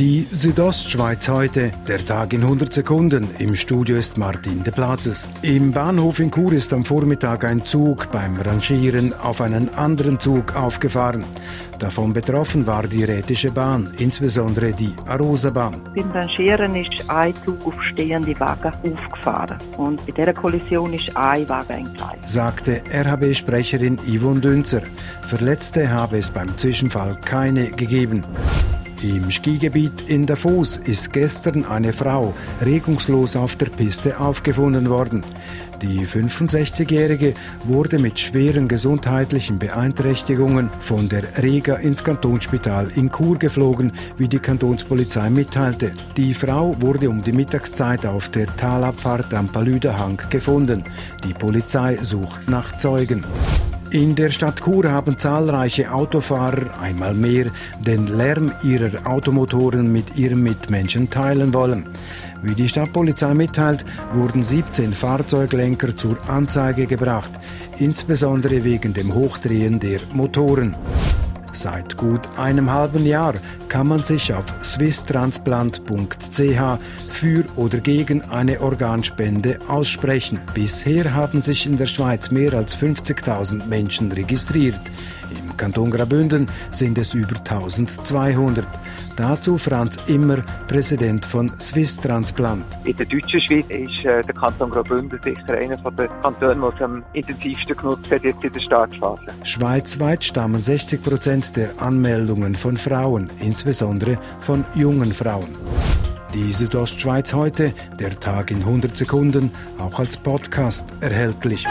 Die Südostschweiz heute, der Tag in 100 Sekunden. Im Studio ist Martin de Platzes. Im Bahnhof in Chur ist am Vormittag ein Zug beim Rangieren auf einen anderen Zug aufgefahren. Davon betroffen war die Rätische Bahn, insbesondere die Arosa-Bahn. Beim Rangieren ist ein Zug auf stehende Wagen aufgefahren und bei dieser Kollision ist ein Wagen entgleist. Sagte RHB-Sprecherin Yvonne Dünzer. Verletzte habe es beim Zwischenfall keine gegeben. Im Skigebiet in Davos ist gestern eine Frau regungslos auf der Piste aufgefunden worden. Die 65-Jährige wurde mit schweren gesundheitlichen Beeinträchtigungen von der Rega ins Kantonsspital in Chur geflogen, wie die Kantonspolizei mitteilte. Die Frau wurde um die Mittagszeit auf der Talabfahrt am Palüderhang gefunden. Die Polizei sucht nach Zeugen. In der Stadt Chur haben zahlreiche Autofahrer einmal mehr den Lärm ihrer Automotoren mit ihren Mitmenschen teilen wollen. Wie die Stadtpolizei mitteilt, wurden 17 Fahrzeuglenker zur Anzeige gebracht, insbesondere wegen dem Hochdrehen der Motoren. Seit gut einem halben Jahr kann man sich auf swisstransplant.ch für oder gegen eine Organspende aussprechen. Bisher haben sich in der Schweiz mehr als 50.000 Menschen registriert. Im Kanton Graubünden sind es über 1200. Dazu Franz Immer, Präsident von Swiss Transplant. In der deutschen Schweiz ist äh, der Kanton Graubünden sicher einer der Kantone, der es am intensivsten genutzt hat jetzt in der Startphase. Schweizweit stammen 60 Prozent der Anmeldungen von Frauen, insbesondere von jungen Frauen. Die Südostschweiz heute, der Tag in 100 Sekunden, auch als Podcast erhältlich.